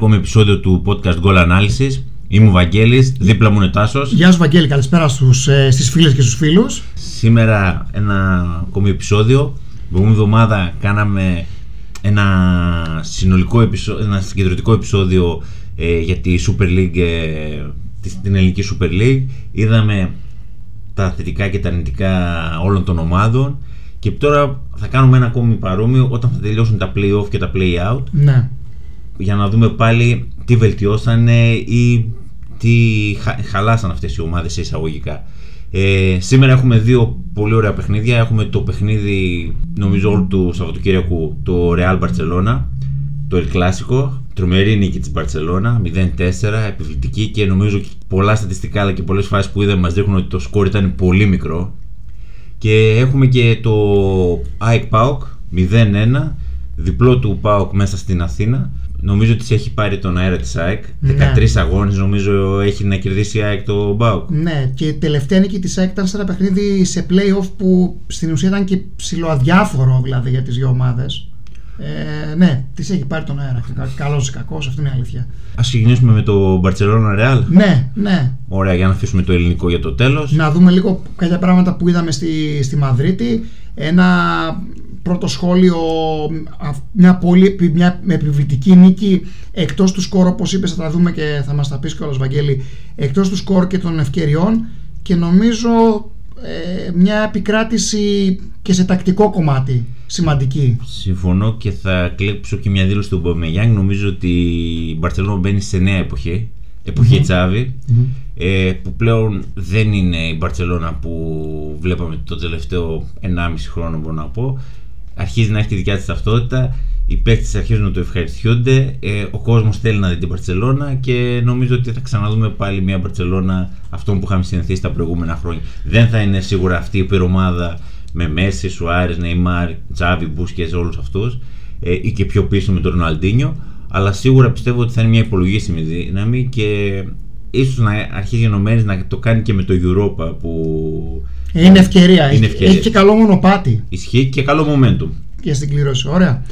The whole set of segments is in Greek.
Καλησπέρα. Ένα ακόμη επεισόδιο του podcast Goal Analysis. Είμαι ο Βαγγέλης, δίπλα μου είναι Τάσος. Γεια σου Βαγγέλη, καλησπέρα στους, ε, στις φίλες και στους φίλους. Σήμερα ένα ακόμη επεισόδιο. Την προηγούμενη εβδομάδα κάναμε ένα συνολικό επεισόδιο, ένα συγκεντρωτικό επεισόδιο ε, για τη Super League, ε, την ελληνική Super League. Είδαμε τα θετικά και τα αρνητικά όλων των ομάδων και τώρα θα κάνουμε ένα ακόμη παρόμοιο όταν θα τελειώσουν τα play-off και τα play-out. Ναι. Για να δούμε πάλι τι βελτιώσανε ή τι χαλάσαν αυτές οι ομάδες εισαγωγικά. Ε, σήμερα έχουμε δύο πολύ ωραία παιχνίδια. Έχουμε το παιχνίδι, νομίζω, όλου του Σαββατοκύριακου, το Real Barcelona, το El Clásico. Τρομερή νίκη της Barcelona, 0-4, επιβλητική και νομίζω πολλά στατιστικά αλλά και πολλές φάσεις που είδαμε μας δείχνουν ότι το σκόρ ήταν πολύ μικρό. Και έχουμε και το ΑΕΚ PAOK 0-1, διπλό του PAOK μέσα στην Αθήνα. Νομίζω ότι έχει πάρει τον αέρα της ΑΕΚ. Ναι. 13 αγώνες νομίζω έχει να κερδίσει η ΑΕΚ το ΠΑΟΚ. Ναι, και η τελευταία νίκη της ΑΕΚ ήταν σε ένα παιχνίδι σε playoff που στην ουσία ήταν και ψηλοαδιάφορο δηλαδή για τις δύο ομάδες. Ε, ναι, της έχει πάρει τον αέρα. Καλός ή κακός, αυτή είναι η αλήθεια. Α ξεκινήσουμε με το Barcelona Real. Ναι, ναι. Ωραία, για να αφήσουμε το ελληνικό για το τέλος. Να δούμε λίγο κάποια πράγματα που είδαμε στη, στη Μαδρίτη. Ένα πρώτο σχόλιο, μια, πολύ, μια με επιβλητική νίκη εκτός του σκορ όπως είπες θα τα δούμε και θα μας τα πεις κιόλας Βαγγέλη εκτός του σκορ και των ευκαιριών και νομίζω ε, μια επικράτηση και σε τακτικό κομμάτι σημαντική. Συμφωνώ και θα κλέψω και μια δήλωση του Μπομεγιάνγκ. Νομίζω ότι η Μπαρσελόνα μπαίνει σε νέα εποχή. Εποχή τσαβη ε, που πλέον δεν είναι η Μπαρσελόνα που βλέπαμε το τελευταίο 1,5 χρόνο μπορώ να πω αρχίζει να έχει τη δικιά της ταυτότητα οι παίκτες αρχίζουν να το ευχαριστιούνται ε, ο κόσμος θέλει να δει την Μπαρσελόνα και νομίζω ότι θα ξαναδούμε πάλι μια Μπαρσελόνα αυτών που είχαμε συνηθίσει τα προηγούμενα χρόνια δεν θα είναι σίγουρα αυτή η πυρομάδα με Μέση, Σουάρες, Νεϊμάρ, Τσάβι, Μπούσκες, όλους αυτούς ε, ή και πιο πίσω με τον Ροναλντίνιο. Αλλά σίγουρα πιστεύω ότι θα είναι μια υπολογίσιμη δύναμη και ίσως να αρχίσει ενωμένης να το κάνει και με το Europa που. Είναι ευκαιρία. Είναι ευκαιρία. Έχει και καλό μονοπάτι. Ισχύει και καλό momentum. Και στην κληρώση. Ωραία.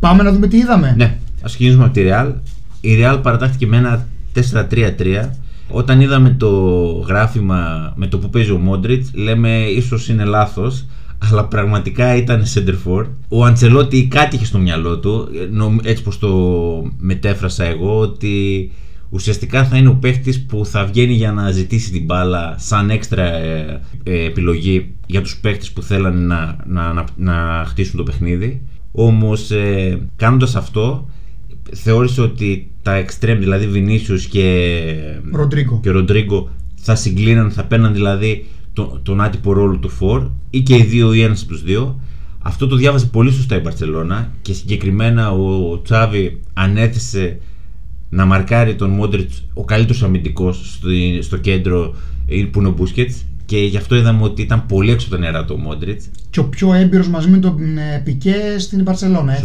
Πάμε να δούμε τι είδαμε. Ναι, ας ξεκινήσουμε από τη Real. Η Real παρατάχθηκε με ένα 4-3-3 όταν είδαμε το γράφημα με το που παίζει ο Μόντριτ, λέμε ίσως είναι λάθος, αλλά πραγματικά ήταν center Ο Αντσελότη κάτι είχε στο μυαλό του, έτσι πως το μετέφρασα εγώ, ότι ουσιαστικά θα είναι ο παίχτης που θα βγαίνει για να ζητήσει την μπάλα σαν έξτρα ε, ε, επιλογή για τους παίχτες που θέλανε να, να, να, να χτίσουν το παιχνίδι. Όμως ε, κάνοντας αυτό θεώρησε ότι τα extreme, δηλαδή Βινίσιους και Ροντρίγκο, και Ροντρίγκο θα συγκλίναν, θα παίρναν δηλαδή τον, τον άτυπο ρόλο του Φορ ή και οι δύο ή ένας από τους δύο. Αυτό το διάβασε πολύ σωστά η Μπαρτσελώνα και συγκεκριμένα ο Τσάβη ανέθεσε να μαρκάρει τον Μόντριτς ο καλύτερος αμυντικός στο, στο κέντρο που είναι ο Μπούσκετς και γι' αυτό είδαμε ότι ήταν πολύ έξω από τα νερά του Μόντριτς. Και ο πιο έμπειρος μαζί με τον ε, Πικέ στην Παρσελόνα.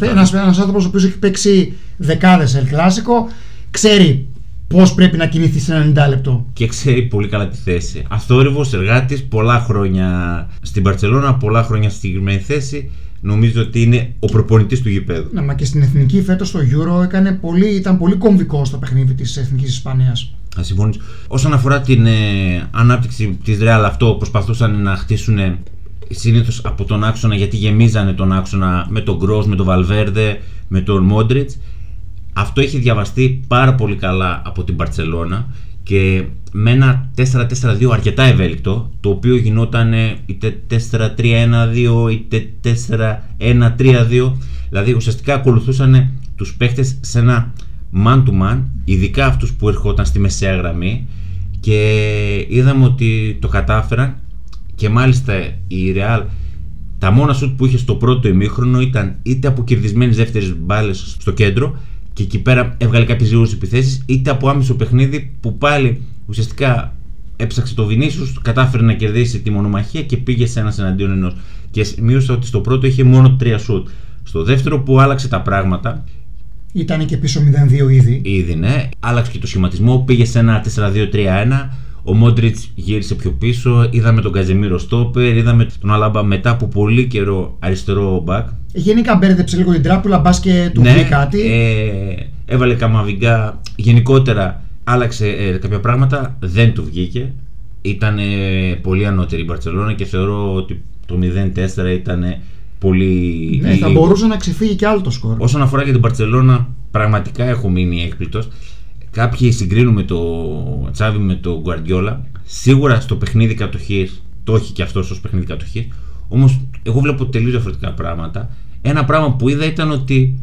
Ένας άνθρωπος ο οποίος έχει παίξει δεκάδες El Clásico, ξέρει πώς πρέπει να κινηθείς σε 90 λεπτό. Και ξέρει πολύ καλά τη θέση. Αθόρυβο εργάτης, πολλά χρόνια στην Παρσελόνα, πολλά χρόνια στη συγκεκριμένη θέση. Νομίζω ότι είναι ο προπονητής του γηπέδου. Ναι, μα και στην εθνική φέτος στο Euro έκανε πολύ, ήταν πολύ κομβικό στο παιχνίδι της Εθνικής Ισπανίας. Θα συμφωνήσω. Όσον αφορά την ε, ανάπτυξη της Real, αυτό προσπαθούσαν να χτίσουν συνήθως από τον άξονα γιατί γεμίζανε τον άξονα με τον Γκρό, με τον Βαλβέρδε, με τον Μόντριτ. Αυτό έχει διαβαστεί πάρα πολύ καλά από την Παρσελώνα και με ένα 4-4-2 αρκετά ευέλικτο, το οποίο γινόταν είτε 4-3-1-2 είτε 4-1-3-2. Δηλαδή ουσιαστικά ακολουθούσαν τους παίχτες σε ένα man to man, ειδικά αυτούς που ερχόταν στη μεσαία γραμμή και είδαμε ότι το κατάφεραν και μάλιστα η Real τα μόνα σουτ που είχε στο πρώτο ημίχρονο ήταν είτε από κερδισμένες δεύτερες μπάλες στο κέντρο και εκεί πέρα έβγαλε κάποιες γρήγορες επιθέσεις, είτε από άμεσο παιχνίδι που πάλι ουσιαστικά έψαξε το Βινίσιους, κατάφερε να κερδίσει τη μονομαχία και πήγε σε ένας εναντίον ενός. Και μείωσα ότι στο πρώτο είχε μόνο τρία σουτ. Στο δεύτερο που άλλαξε τα πράγματα ήταν και πίσω 0-2 ήδη. Ήδη, ναι. Άλλαξε και το σχηματισμό. Πήγε σε ένα 4-2-3-1 Ο Μόντριτς γύρισε πιο πίσω. Είδαμε τον Καζεμίρο Στόπερ. Είδαμε τον Αλάμπα μετά από πολύ καιρό αριστερό μπακ. Γενικά μπέρδεψε λίγο την τράπουλα, μπας και του ναι, κάτι. Ε, έβαλε καμαβιγκά. Γενικότερα άλλαξε ε, κάποια πράγματα. Δεν του βγήκε. Ήταν πολύ ανώτερη η Μπαρσελόνα και θεωρώ ότι το 0-4 ήταν πολύ. Ναι, θα μπορούσε να ξεφύγει και άλλο το σκορ. Όσον αφορά για την Μπαρσελόνα, πραγματικά έχω μείνει έκπληκτος. Κάποιοι συγκρίνουν με το Τσάβι με το Γκουαρδιόλα. Σίγουρα στο παιχνίδι κατοχής το έχει και αυτός ως παιχνίδι κατοχής. Όμως, εγώ βλέπω τελείως διαφορετικά πράγματα. Ένα πράγμα που είδα ήταν ότι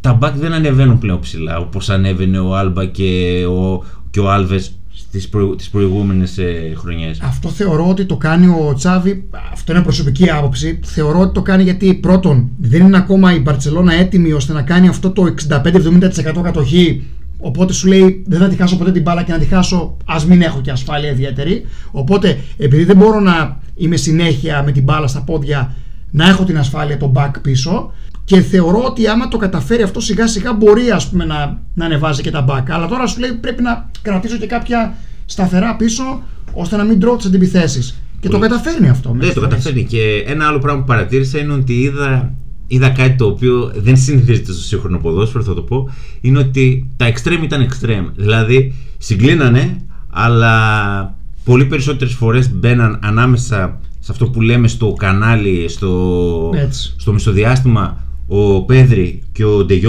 τα μπακ δεν ανεβαίνουν πλέον ψηλά όπως ανέβαινε ο Άλμπα και ο, και ο Άλβες τις, προ, τις προηγούμενες ε, χρονιές. Αυτό θεωρώ ότι το κάνει ο Τσάβη, αυτό είναι προσωπική άποψη, θεωρώ ότι το κάνει γιατί πρώτον δεν είναι ακόμα η Μπαρτσελώνα έτοιμη ώστε να κάνει αυτό το 65-70% κατοχή Οπότε σου λέει δεν θα τη χάσω ποτέ την μπάλα και να τη χάσω ας μην έχω και ασφάλεια ιδιαίτερη. Οπότε επειδή δεν μπορώ να είμαι συνέχεια με την μπάλα στα πόδια να έχω την ασφάλεια τον back πίσω και θεωρώ ότι άμα το καταφέρει αυτό σιγά σιγά μπορεί ας πούμε να, να ανεβάζει και τα back. Αλλά τώρα σου λέει πρέπει να κρατήσω και κάποια σταθερά πίσω ώστε να μην τρώω τις αντιπιθέσεις. Και το καταφέρνει αυτό. Ναι, το καταφέρνει. Και ένα άλλο πράγμα που παρατήρησα είναι ότι είδα είδα κάτι το οποίο δεν συνηθίζεται στο σύγχρονο ποδόσφαιρο, θα το πω, είναι ότι τα extreme ήταν extreme. Δηλαδή συγκλίνανε, αλλά πολύ περισσότερες φορές μπαίναν ανάμεσα σε αυτό που λέμε στο κανάλι, στο, στο μισοδιάστημα, ο Πέδρη και ο Ντε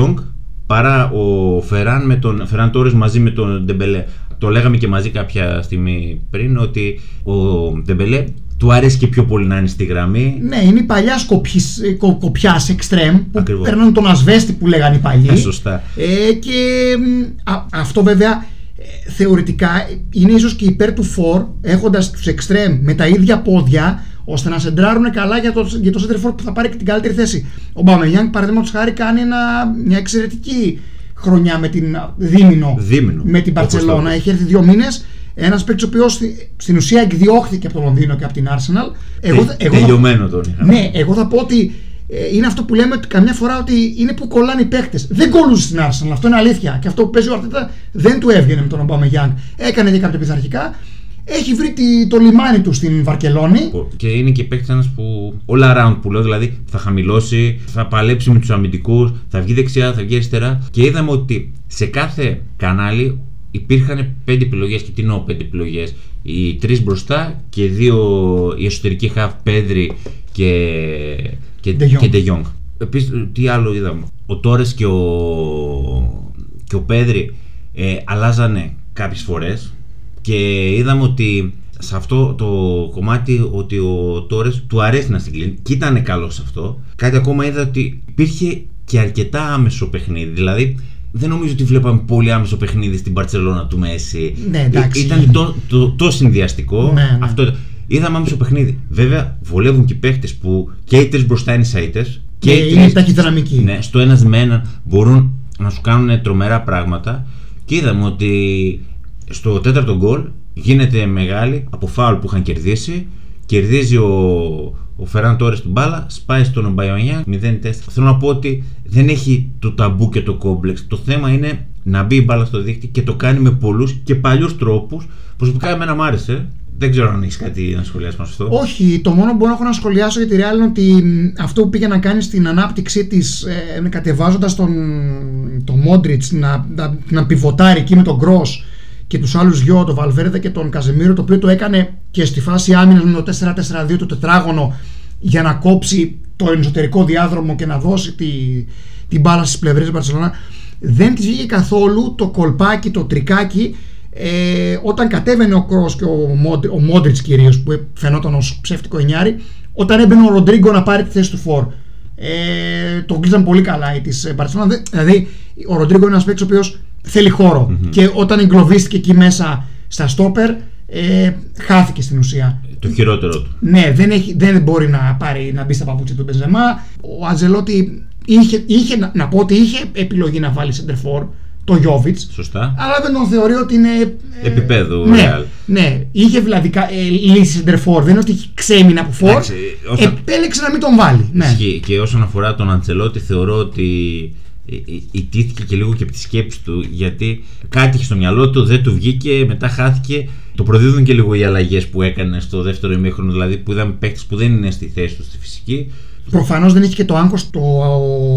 παρά ο Φεράν, με τον, Φεράν Τόρες μαζί με τον Ντεμπελέ. Το λέγαμε και μαζί κάποια στιγμή πριν ότι ο Ντεμπελέ του αρέσει και πιο πολύ να είναι στη γραμμή. Ναι, είναι παλιάς κοπής εξτρέμ που Ακριβώς. παίρνουν τον ασβέστη που λέγανε οι παλιοί. Ε, σωστά. Ε, και αυτό βέβαια ε, θεωρητικά είναι ίσως και υπέρ του φορ έχοντας τους εξτρέμ με τα ίδια πόδια ώστε να σεντράρουν καλά για το, για το center που θα πάρει και την καλύτερη θέση. Ο Μπαμεγιάνγκ παραδείγματος χάρη κάνει ένα, μια εξαιρετική χρονιά με την Δίμηνο, Δίμηνο. με την Παρσελώνα. Έχει έρθει δύο μήνες ένας παίκτης ο οποίος στην ουσία εκδιώχθηκε από το Λονδίνο και από την Arsenal. Εγώ, εγώ τελειωμένο τον είχα. Ναι, εγώ θα πω ότι ε, είναι αυτό που λέμε καμιά φορά ότι είναι που κολλάνε οι παίκτες. Δεν κολλούσε στην Arsenal, αυτό είναι αλήθεια. Και αυτό που παίζει ο Αρτέτα δεν του έβγαινε με τον Ομπάμε Γιάνγκ. Έκανε και κάποια πειθαρχικά. Έχει βρει το λιμάνι του στην Βαρκελόνη. Και είναι και παίκτης ένας που all around που λέω, δηλαδή θα χαμηλώσει, θα παλέψει με τους αμυντικούς, θα βγει δεξιά, θα βγει αριστερά. Και είδαμε ότι σε κάθε κανάλι υπήρχαν πέντε επιλογές και τι εννοώ πέντε επιλογές. Οι τρεις μπροστά και δύο οι εσωτερικοί χαφ Πέδρη και, και, De Jong. Επίσης, τι άλλο είδαμε. Ο Τόρε και ο, και ο Πέδρη ε, αλλάζανε κάποιες φορές και είδαμε ότι σε αυτό το κομμάτι ότι ο Τόρε του αρέσει να συγκλίνει και ήταν καλός σε αυτό. Κάτι ακόμα είδα ότι υπήρχε και αρκετά άμεσο παιχνίδι. Δηλαδή δεν νομίζω ότι βλέπαμε πολύ άμεσο παιχνίδι στην Παρσελώνα του Μέση. Ναι, εντάξει. Ήταν το, το, το συνδυαστικό. Ναι, ναι. Αυτό, είδαμε άμεσο παιχνίδι. Βέβαια, βολεύουν και οι παίχτε που και οι τρει μπροστά είναι σαΐτε. Και ναι, είναι ταχυδραμικοί. Ναι, στο ένας με έναν μπορούν να σου κάνουν τρομερά πράγματα. Και είδαμε ότι στο τέταρτο γκολ γίνεται μεγάλη από φάουλ που είχαν κερδίσει. Κερδίζει ο, ο Φεράν τώρα στην μπάλα, σπάει στον Ομπαϊονιά 0-4. Θέλω να πω ότι δεν έχει το ταμπού και το κόμπλεξ. Το θέμα είναι να μπει η μπάλα στο δίκτυο και το κάνει με πολλούς και παλιούς τρόπους. Προσωπικά εμένα μου άρεσε. Δεν ξέρω αν έχεις κάτι να σχολιάσεις με αυτό. Όχι, το μόνο που μπορώ να σχολιάσω για τη Real είναι ότι αυτό που πήγε να κάνει στην ανάπτυξή της, ε, κατεβάζοντας τον, τον Μόντριτ να, να, να πιβοτάρει εκεί με τον Γκρό και τους άλλους δυο, τον Βαλβέρδε και τον Καζεμίρο, το οποίο το έκανε και στη φάση άμυνας με το 4-4-2 το τετράγωνο για να κόψει το εσωτερικό διάδρομο και να δώσει τη, την μπάλα στις πλευρές της Μπαρσελόνα. Δεν της βγήκε καθόλου το κολπάκι, το τρικάκι ε, όταν κατέβαινε ο Κρό και ο, Μόντριτ, ο Μόντριτς κυρίως που φαινόταν ως ψεύτικο εννιάρι, όταν έμπαινε ο Ροντρίγκο να πάρει τη θέση του Φορ. Ε, το κλείσαν πολύ καλά η της Μπαρσελόνα. Δηλαδή, ο Ροντρίγκο είναι ένας παίκτης ο οποίος θέλει Και όταν εγκλωβίστηκε εκεί μέσα στα στόπερ, ε, χάθηκε στην ουσία. Το χειρότερο του. Ναι, δεν, έχει, δεν μπορεί να, πάρει, να μπει στα παπούτσια του Μπενζεμά. Ο Ατζελότη είχε, είχε να, να πω ότι είχε επιλογή να βάλει σεντερφόρ το Γιώβιτς. Σωστά. Αλλά δεν τον θεωρεί ότι είναι. Ε, Επιπέδου, ναι, ναι, είχε δηλαδή ε, λύσει σεντερφόρ. Δεν είναι ότι είχε ξέμεινα από φόρ. Όσον... Επέλεξε να μην τον βάλει. Ναι. Και όσον αφορά τον Αντσελότη, θεωρώ ότι ιτήθηκε και λίγο και από τη σκέψη του γιατί κάτι είχε στο μυαλό του, δεν του βγήκε, μετά χάθηκε Το προδίδουν και λίγο οι αλλαγές που έκανε στο δεύτερο ημίχρονο, δηλαδή που είδαμε παίκτες που δεν είναι στη θέση τους στη φυσική. Προφανώς δεν είχε και το άγκο το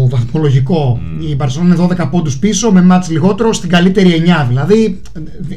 βαθμολογικό. Η Μπαρσελόνα είναι 12 πόντους πίσω, με μάτς λιγότερο, στην καλύτερη 9. Δηλαδή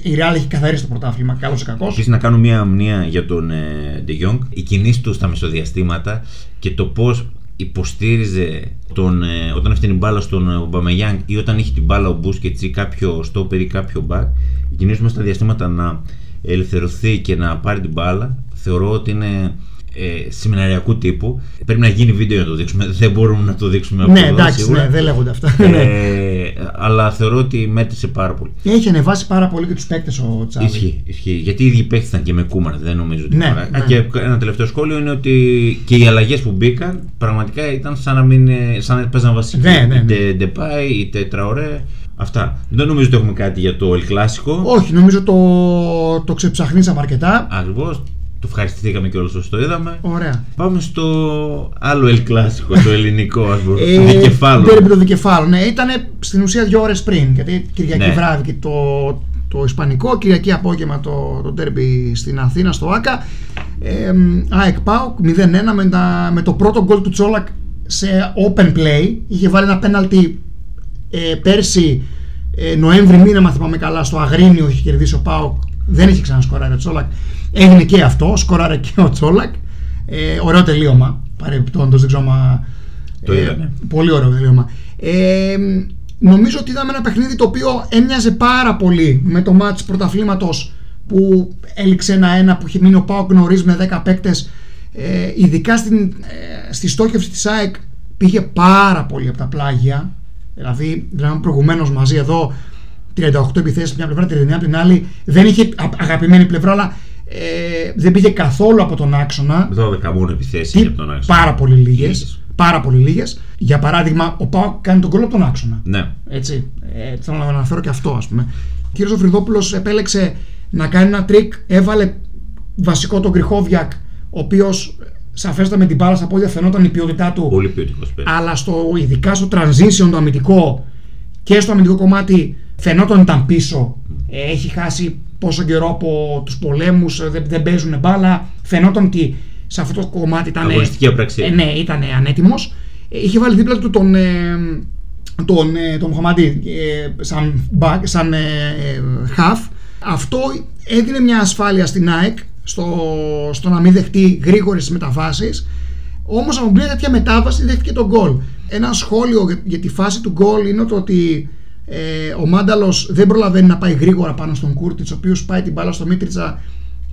η Real έχει καθαρίσει το πρωτάθλημα, καλός ή κακός. Επίσης, να κάνω μια αμνία για τον ε, De Jong. Η κινήση του στα μεσοδιαστήματα και το πώς υποστήριζε τον, ε, όταν έφτιανε μπάλα στον Ομπαμεγιάνγκ ή όταν είχε την μπάλα ο Μπούσκετς ή κάποιο στόπερ ή κάποιο μπακ, η κινήση στα διαστήματα να ελευθερωθεί και να πάρει την μπάλα, θεωρώ ότι είναι ε, σεμιναριακού τύπου. Πρέπει να γίνει βίντεο για να το δείξουμε. Δεν μπορούμε να το δείξουμε από Ναι, εντάξει, ναι, δεν λέγονται αυτά. Ε, αλλά θεωρώ ότι μέτρησε πάρα πολύ. Έχει ανεβάσει πάρα πολύ και τους παίκτες ο Τσάβη. Ισχύει, ισχύει. Γιατί οι ίδιοι παίκτες ήταν και με κούμαρα, δεν νομίζω ότι. Ναι, ναι. Και ένα τελευταίο σχόλιο είναι ότι και οι αλλαγές που μπήκαν πραγματικά ήταν σαν να, μην, σαν να παίζαν βασική. Ναι, ναι, ναι. Είτε Ντεπάι, είτε Τραωρέ. Αυτά. Δεν νομίζω ότι έχουμε κάτι για το El Clásico. Όχι, νομίζω το, το ξεψαχνίσαμε αρκετά. Ακριβώς. Το ευχαριστηθήκαμε και όλους όσοι το είδαμε. Ωραία. Πάμε στο άλλο El Clásico, το ελληνικό, ας πούμε. Ε, το δικεφάλο. το δικεφάλο. Ναι, ήταν στην ουσία δύο ώρες πριν. Γιατί Κυριακή ναι. βράδυ και το, το Ισπανικό, Κυριακή απόγευμα το, το τέρμπι στην Αθήνα, στο ΑΚΑ. Ε, ΑΕΚ ΠΑΟΚ 0-1 με, με το πρώτο γκολ του Τσόλακ σε open play. Είχε βάλει ένα πέναλτι ε, πέρσι ε, Νοέμβρη μήνα, μα θυμάμαι καλά, στο Αγρίνιο είχε κερδίσει ο ΠΑΟΚ. Δεν είχε ξανασκοράρει ο Τσόλακ. Έγινε και αυτό, σκοράρε και ο Τσόλακ. Ε, ωραίο τελείωμα. Παρεμπιπτόντως, δεν ξέρω μα. Το ε, Πολύ ωραίο τελείωμα. Ε, νομίζω ότι είδαμε ένα παιχνίδι το οποίο έμοιαζε πάρα πολύ με το μάτς πρωταθλήματος που έληξε ένα-ένα που είχε μείνει ο Πάοκ νωρίς με 10 παίκτες. Ε, ειδικά στην, ε, στη στόχευση της ΑΕΚ πήγε πάρα πολύ από τα πλάγια δηλαδή, δηλαδή προηγουμένως μαζί εδώ 38 επιθέσεις μια πλευρά, 39 από την άλλη δεν είχε αγαπημένη πλευρά αλλά ε, δεν πήγε καθόλου από τον άξονα. 12 μόνο επιθέσεις από τον άξονα. Πάρα πολύ λίγες. Πάρα πολύ λίγες. Για παράδειγμα, ο ΠΑΟΚ κάνει το γκολ από τον άξονα. Ναι. Έτσι. Ε, θέλω να αναφέρω και αυτό, ας πούμε. Ο κύριος Οφρυδόπουλος επέλεξε να κάνει ένα τρικ, έβαλε βασικό τον Κριχόβιακ, ο οποίος σαφέστατα με την μπάλα στα πόδια φαινόταν η ποιότητά του. Πολύ ποιοτικός Αλλά στο, ειδικά στο transition το αμυντικό και στο αμυντικό κομμάτι φαινόταν ότι ήταν πίσω. Έχει χάσει πόσο καιρό από τους πολέμους, ε, δεν, δεν παίζουν μπάλα. Φαινόταν ότι σε αυτό το κομμάτι ήταν. Αγωνιστική απραξία. Ε, ναι, ήταν ανέτοιμος. Ε, είχε βάλει δίπλα του τον, ε, τον, ε, τον Μοχαμαντή ε, σαν, back, σαν half. Αυτό έδινε μια ασφάλεια στην ΑΕΚ στο, στο να μην δεχτεί γρήγορες μεταβάσεις. Όμως από μια τέτοια μετάβαση δέχτηκε τον γκολ. Ένα σχόλιο για, για τη φάση του γκολ είναι το ότι ε, ο Μάνταλος δεν προλαβαίνει να πάει γρήγορα πάνω στον Κούρτιτς, ο οποίος πάει την μπάλα στο Μίτριτσα.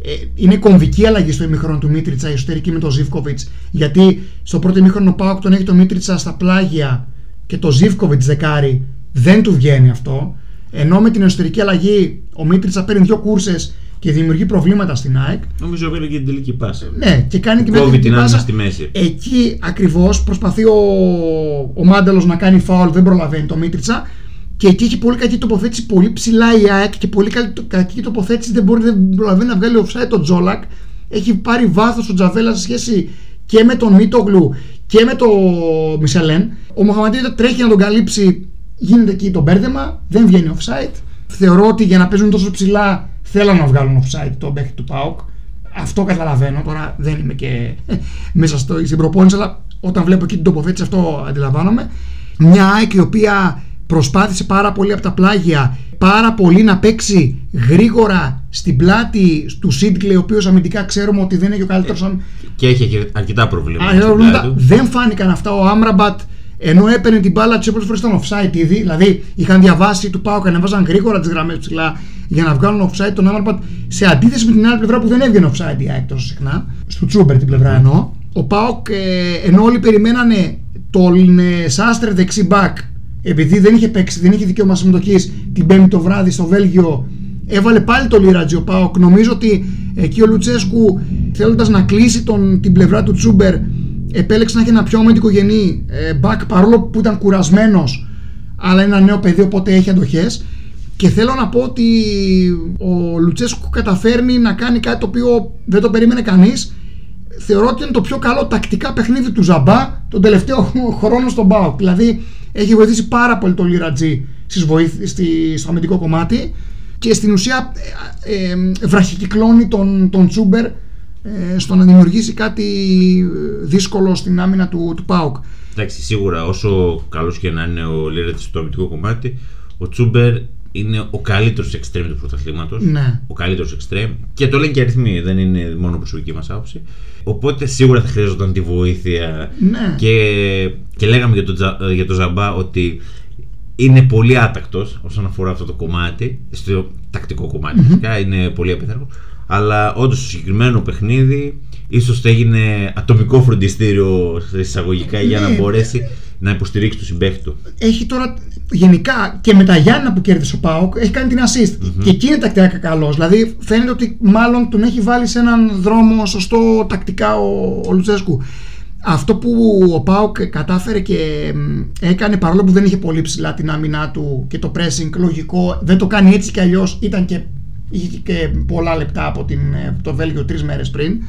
Ε, είναι κομβική αλλαγή στο ημίχρονο του Μίτριτσα, η εσωτερική με τον Ζήφκοβιτς. Γιατί στο πρώτο ημίχρονο ο Πάοκ τον έχει το Μίτριτσα στα πλάγια και το Ζήφκοβιτς δεκάρι δεν του βγαίνει αυτό. Ενώ με την εσωτερική αλλαγή ο Μίτριτσα παίρνει δύο κούρσες και δημιουργεί προβλήματα στην ΑΕΚ. Νομίζω ότι και την τελική πάσα. Ναι, και κάνει και με την πάσα. στη μέση. Εκεί ακριβώς προσπαθεί ο, ο Μάνταλος να κάνει φάουλ, δεν προλαβαίνει το Μίτριτσα. Και εκεί έχει πολύ κακή τοποθέτηση, πολύ ψηλά η ΑΕΚ και πολύ κακή τοποθέτηση. Δεν μπορεί δεν προλαβαίνει να βγάλει offside το Τζόλακ. Έχει πάρει βάθος ο Τζαβέλα σε σχέση και με τον Μίτογλου και με τον Μισελέν. Ο Μοχαμαντίδη τρέχει να τον καλύψει, γίνεται εκεί το μπέρδεμα, δεν βγαίνει offside. Θεωρώ ότι για να παίζουν τόσο ψηλά θέλουν να βγάλουν offside τον παίχτη του ΠΑΟΚ. Αυτό καταλαβαίνω. Τώρα δεν είμαι και μέσα στο, στην προπόνηση, αλλά όταν βλέπω εκεί την τοποθέτηση αυτό αντιλαμβάνομαι. Μια ΑΕΚ η οποία προσπάθησε πάρα πολύ από τα πλάγια πάρα πολύ να παίξει γρήγορα στην πλάτη του Σίτκλε, ο οποίος αμυντικά ξέρουμε ότι δεν είναι ο καλύτερος. Και έχει αρκετά προβλήματα. δεν φάνηκαν αυτά. Ο Άμραμπατ ενώ έπαιρνε την μπάλα του όποιε φορές ήταν offside ήδη, δηλαδή είχαν διαβάσει του Πάου και ανεβάζαν γρήγορα τις γραμμές ψηλά για να βγάλουν offside τον Άμραμπατ σε αντίθεση με την άλλη πλευρά που δεν έβγαινε offside η ΑΕΚ τόσο συχνά, στο Τσούμπερ την πλευρά εννοώ. Ο Πάοκ, ε, ενώ όλοι περιμένανε τον ε, Σάστρε δεξί μπακ επειδή δεν είχε παίξει, δεν είχε δικαίωμα συμμετοχής την Πέμπτη το βράδυ στο Βέλγιο, έβαλε πάλι το Λίρατζι ο Πάοκ. Νομίζω ότι εκεί ο Λουτσέσκου θέλοντας να κλείσει τον, την πλευρά του Τσούμπερ, επέλεξε να έχει ένα πιο αμυντικογενή ε, back παρόλο που ήταν κουρασμένος, αλλά ένα νέο παιδί οπότε έχει αντοχές. Και θέλω να πω ότι ο Λουτσέσκου καταφέρνει να κάνει κάτι το οποίο δεν το περίμενε κανείς. Θεωρώ ότι είναι το πιο καλό τακτικά παιχνίδι του Ζαμπά τον τελευταίο χρόνο στον Πάοκ. Δηλαδή έχει βοηθήσει πάρα πολύ το Λιρατζή στη, στο αμυντικό κομμάτι. και στην ουσία ε, ε, βραχικυκλώνει τον, τον Τσούμπερ ε, στο να δημιουργήσει κάτι δύσκολο στην άμυνα του, του ΠΑΟΚ. Εντάξει, σίγουρα όσο καλός και να είναι ο Λίρετ στο αμυντικό κομμάτι, ο Τσούμπερ είναι ο καλύτερος εξτρέμ του πρωταθλήματος. Ναι. Ο καλύτερος εξτρέμ. Και το λένε και αριθμοί, δεν είναι μόνο προσωπική μας άποψη. Οπότε σίγουρα θα χρειαζόταν τη βοήθεια. Ναι. Και, και λέγαμε για τον για το Ζαμπά ότι είναι πολύ άτακτος όσον αφορά αυτό το κομμάτι. Στο τακτικό κομμάτι, φυσικά είναι πολύ απίθανο. Αλλά όντως στο συγκεκριμένο παιχνίδι ίσως έγινε ατομικό φροντιστήριο εισαγωγικά για να Ναι. μπορέσει να υποστηρίξει τον συμπέχτη του. Έχει τώρα γενικά και με τα Γιάννα που κέρδισε ο Πάοκ έχει κάνει την assist. Και εκεί είναι τακτικά καλό. Δηλαδή φαίνεται ότι μάλλον τον έχει βάλει σε έναν δρόμο σωστό τακτικά ο, ο Λουτσέσκου. Αυτό που ο Πάοκ κατάφερε και μ, έκανε παρόλο που δεν είχε πολύ ψηλά την άμυνά του και το pressing λογικό, δεν το κάνει έτσι κι αλλιώς. Ήταν και, είχε και πολλά λεπτά από την, ε, το Βέλγιο τρεις μέρες πριν.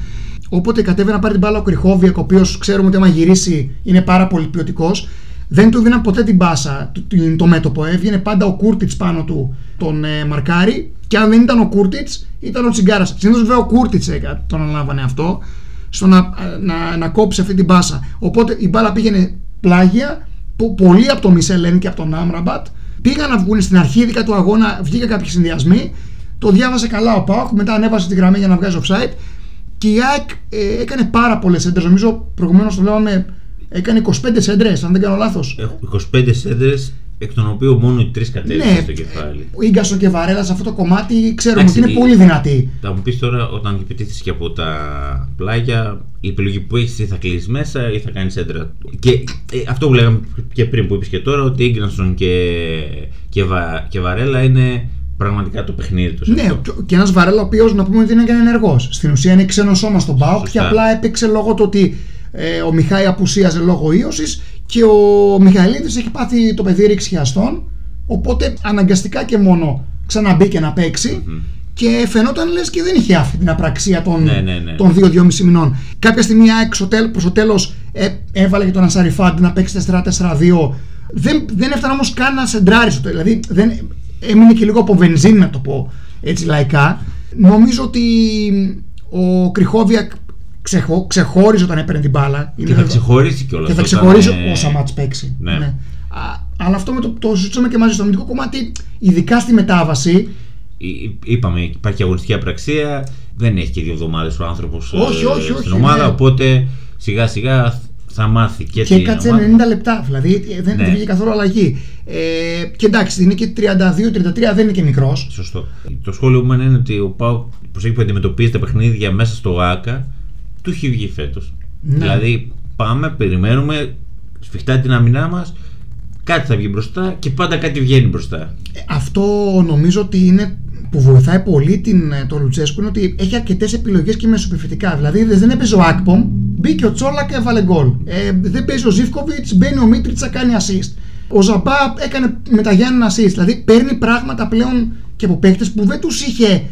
Όποτε κατέβαινε να πάρει την μπάλα ο Κρυχόβιακ, ο οποίος ξέρουμε ότι άμα γυρίσει είναι πάρα πολύ ποιοτικός, δεν του δίναν ποτέ την μπάσα το, το- το μέτωπο. Έβγαινε πάντα ο Κούρτιτς πάνω του τον ε, μαρκάρι. Και αν δεν ήταν ο Κούρτιτς, ήταν ο Τσιγκάρας. Συνήθως βέβαια ο Κούρτιτς τον αναλάμβανε αυτό, στο να, να, να κόψει αυτή την μπάσα. Οπότε η μπάλα πήγαινε πλάγια, πο- πολύ από τον Μισελέν και από τον Άμραμπατ. Πήγαν να βγουν στην αρχίδικα του αγώνα, βγήκαν κάποιοι συνδυασμοί. Το διάβασε καλά ο Πάοκ, μετά ανέβασε τη γραμμή για να βγάζει offside. Και η ΑΕΚ ε, έκανε πάρα πολλές έντρες. Νομίζω προηγουμένως το λέγαμε έκανε 25 έντρες, αν δεν κάνω λάθος. Έχω 25 σέντρε, εκ των οποίων μόνο οι τρεις κατέληξαν Ναι, στο κεφάλι. ο γκασο και Βαρέλα σε αυτό το κομμάτι ξέρουμε Εντάξει, ότι είναι η- πολύ δυνατή. Θα μου πεις τώρα, όταν επιτίθεσαι και από τα πλάγια, η επιλογή που έχεις ή θα κλείσει μέσα ή θα κάνεις έντρα. Και ε, αυτό που λέγαμε και πριν που είπες και τώρα, ότι η Ίγκρανσον και, και, Βα- και Βαρέλα είναι πραγματικά το παιχνίδι τους. Ναι, και- και ένας Βαρέλα ο οποίος να πούμε ότι είναι και ενεργός. Στην ουσία είναι ξένο σώμα στον Πάοκ και Σωστά. απλά έπαιξε λόγω του ότι ε, ο Μιχάη απουσίαζε λόγω ίωσης και ο Μιχαηλίδης έχει πάθει το παιδί ρηξιαστών. Οπότε αναγκαστικά και μόνο ξαναμπήκε να παιξει Και φαινόταν λες και δεν είχε αυτή την απραξία των, Ναι, ναι, ναι. των 2-2,5 μηνών. Κάποια στιγμή η ΑΕΚ στο τέλ- προς το τέλος έβαλε και τον Ασαριφάντη να παίξει 4-4-2. Δεν, δεν έφτανε όμως καν να σεντράρει στο τέλος. Δηλαδή δεν, έμεινε και λίγο από βενζίνη, να το πω έτσι λαϊκά. Νομίζω ότι ο Κρυχόβιακ ξεχω, ξεχώριζε όταν έπαιρνε την μπάλα. Και Είναι θα βέβαια- ξεχωρίσει κιόλας. και θα ξεχωρίσει όσα μάτς παίξει. Ναι. Α, αλλά αυτό με το, το συζητήσαμε και μαζί στο αμυντικό κομμάτι, ειδικά στη μετάβαση. Είπαμε, υπάρχει αγωνιστική απραξία. Δεν έχει και δύο εβδομάδες ο άνθρωπος Όχι, όχι, όχι, στην ομάδα. ναι. Οπότε σιγά σιγά θα μάθει και, Και την έκατσε ομάδα. 90 λεπτά, δηλαδή ε, δεν, Ναι. δεν βγήκε καθόλου αλλαγή. Ε, και εντάξει, είναι και 32-33, δεν είναι και μικρός. Σωστό. Το σχόλιο μου είναι ότι ο Πάου προσέχει που αντιμετωπίζει τα παιχνίδια μέσα στο ΆΚΑ του έχει βγει φέτος. Ναι. Δηλαδή πάμε, περιμένουμε, σφιχτά την άμυνά μας, κάτι θα βγει μπροστά και πάντα κάτι βγαίνει μπροστά. Αυτό νομίζω ότι είναι που βοηθάει πολύ την, ε, τον Λουτσέσκου είναι ότι έχει αρκετές επιλογές και μεσοπιφυτικά. Δηλαδή δεν έπαιζε ο Ακπομ, μπήκε ο Τσόλα και έβαλε γκολ. Ε, δεν παίζει ο Ζήφκοβιτς, μπαίνει ο Μίτριτσα, κάνει assist. Ο Ζαμπά έκανε με τα Γιάννη assist. Δηλαδή παίρνει πράγματα πλέον και από παίχτε που δεν τους είχε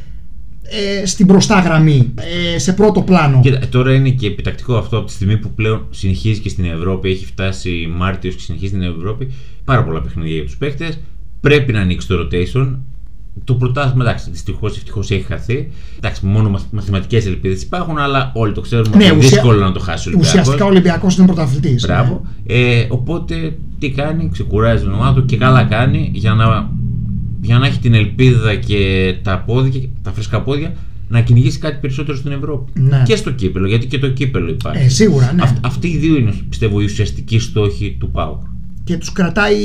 ε, στην μπροστά γραμμή, ε, σε πρώτο πλάνο. Κοίτα, τώρα είναι και επιτακτικό αυτό από τη στιγμή που πλέον συνεχίζει και στην Ευρώπη, έχει φτάσει Μάρτιος και συνεχίζει στην Ευρώπη. Πάρα πολλά παιχνίδια για τους παίχτε. Πρέπει να ανοίξει το rotation. Το πρωτάθλημα, εντάξει, δυστυχώς ευτυχώς έχει χαθεί. Εντάξει, μόνο μαθ- μαθηματικές ελπίδες υπάρχουν, αλλά όλοι το ξέρουμε ότι είναι ουσια- δύσκολο να το χάσει ο Ολυμπιακός. Ουσιαστικά ο Ολυμπιακός είναι πρωταθλητής. Μπράβο. Ε, οπότε τι κάνει, ξεκουράζει την ομάδα του και καλά κάνει για να, για να έχει την ελπίδα και τα πόδια, τα φρέσκα πόδια να κυνηγήσει κάτι περισσότερο στην Ευρώπη. Ναι. Και στο κύπελο, γιατί και το κύπελο υπάρχει. Ε, σίγουρα, ναι. Αυτ- αυτοί οι δύο είναι, πιστεύω, οι ουσιαστικοί στόχοι του ΠΑΟΚ. Και τους κρατάει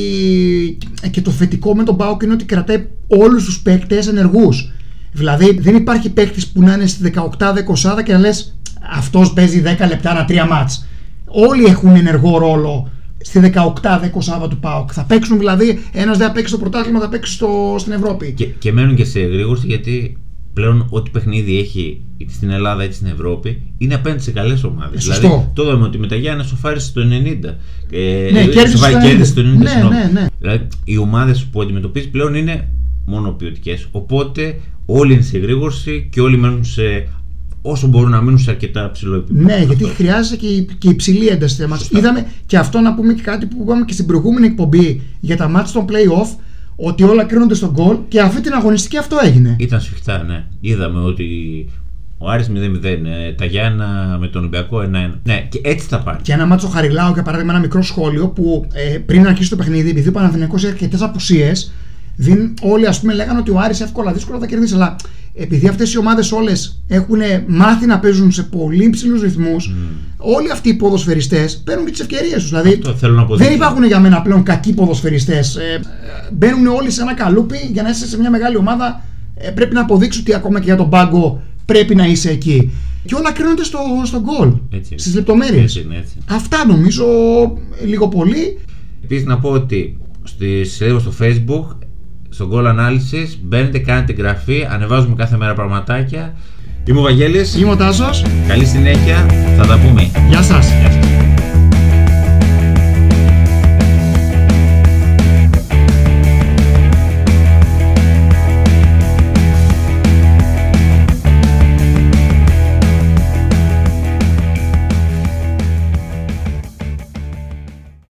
και το θετικό με τον Πάοκ είναι ότι κρατάει όλους τους παίκτες ενεργούς. Δηλαδή δεν υπάρχει παίκτης που να είναι στη 18-20 και να λες αυτός παίζει 10 λεπτά ένα τρία μάτς. Όλοι έχουν ενεργό ρόλο στη 18-20 του ΠΑΟΚ θα παίξουν δηλαδή ένας δεν θα παίξει στο πρωτάθλημα θα παίξει στο, στην Ευρώπη. Και, και μένουν και σε γρήγορση γιατί πλέον ό,τι παιχνίδι έχει είτε στην Ελλάδα είτε στην Ευρώπη είναι απέναντι σε καλές ομάδες. Ε, σωστό. Δηλαδή, το είδαμε ότι με τα Γιάννα σοφάρισε το 90. Ε, Ναι, ε, κέρδισε σοφάρι- το 90. κέρδισε το 90. Ναι, συγγνώμη. ναι, ναι. Δηλαδή, οι ομάδες που αντιμετωπίζει πλέον είναι μόνο ποιοτικές. Οπότε όλοι είναι σε γρήγορση και όλοι μένουν σε. όσο μπορούν να μείνουν σε αρκετά ψηλό επίπεδο. Ναι, γιατί Αυτό. χρειάζεται και, η- και υψηλή ένταση στα μάτς. Σωστά. Είδαμε και αυτό να πούμε και κάτι που είπαμε και στην προηγούμενη εκπομπή για τα μάτς των play-off, ότι όλα κρίνονται στον γκολ και αυτή την αγωνιστική αυτό έγινε. Ήταν σφιχτά, ναι. Είδαμε ότι ο Άρης 0-0, ε, τα Γιάννα με τον Ολυμπιακό 1-1. Ναι, και έτσι θα πάει. Και ένα μάτσο Χαριλάου, για παράδειγμα, ένα μικρό σχόλιο που ε, πριν αρχίσει το παιχνίδι, επειδή ο Παναθηναϊκός είχε αρκετές απουσίες, όλοι ας πούμε λέγανε ότι ο Άρης εύκολα δύσκολα θα κερδίσει. Αλλά επειδή αυτές οι ομάδες όλες έχουν μάθει να παίζουν σε πολύ ψηλούς ρυθμούς, όλοι αυτοί οι ποδοσφαιριστές παίρνουν και τις ευκαιρίες τους. Δηλαδή δεν υπάρχουν για μένα πλέον κακοί ποδοσφαιριστές. Ε, μπαίνουν όλοι σε ένα καλούπι για να είσαι σε μια μεγάλη ομάδα. Ε, πρέπει να αποδείξεις ότι ακόμα και για τον πάγκο πρέπει να είσαι εκεί. Και όλα κρίνονται στο, στο γκολ. Στις λεπτομέρειες. Αυτά νομίζω λίγο πολύ. Επίσης να πω ότι στη σελίδα στο facebook στο Goal Analysis. Μπαίνετε, κάνετε εγγραφή, ανεβάζουμε κάθε μέρα πραγματάκια. Είμαι ο Βαγγέλης. Είμαι ο Τάσος. Καλή συνέχεια, θα τα πούμε. Γεια σας.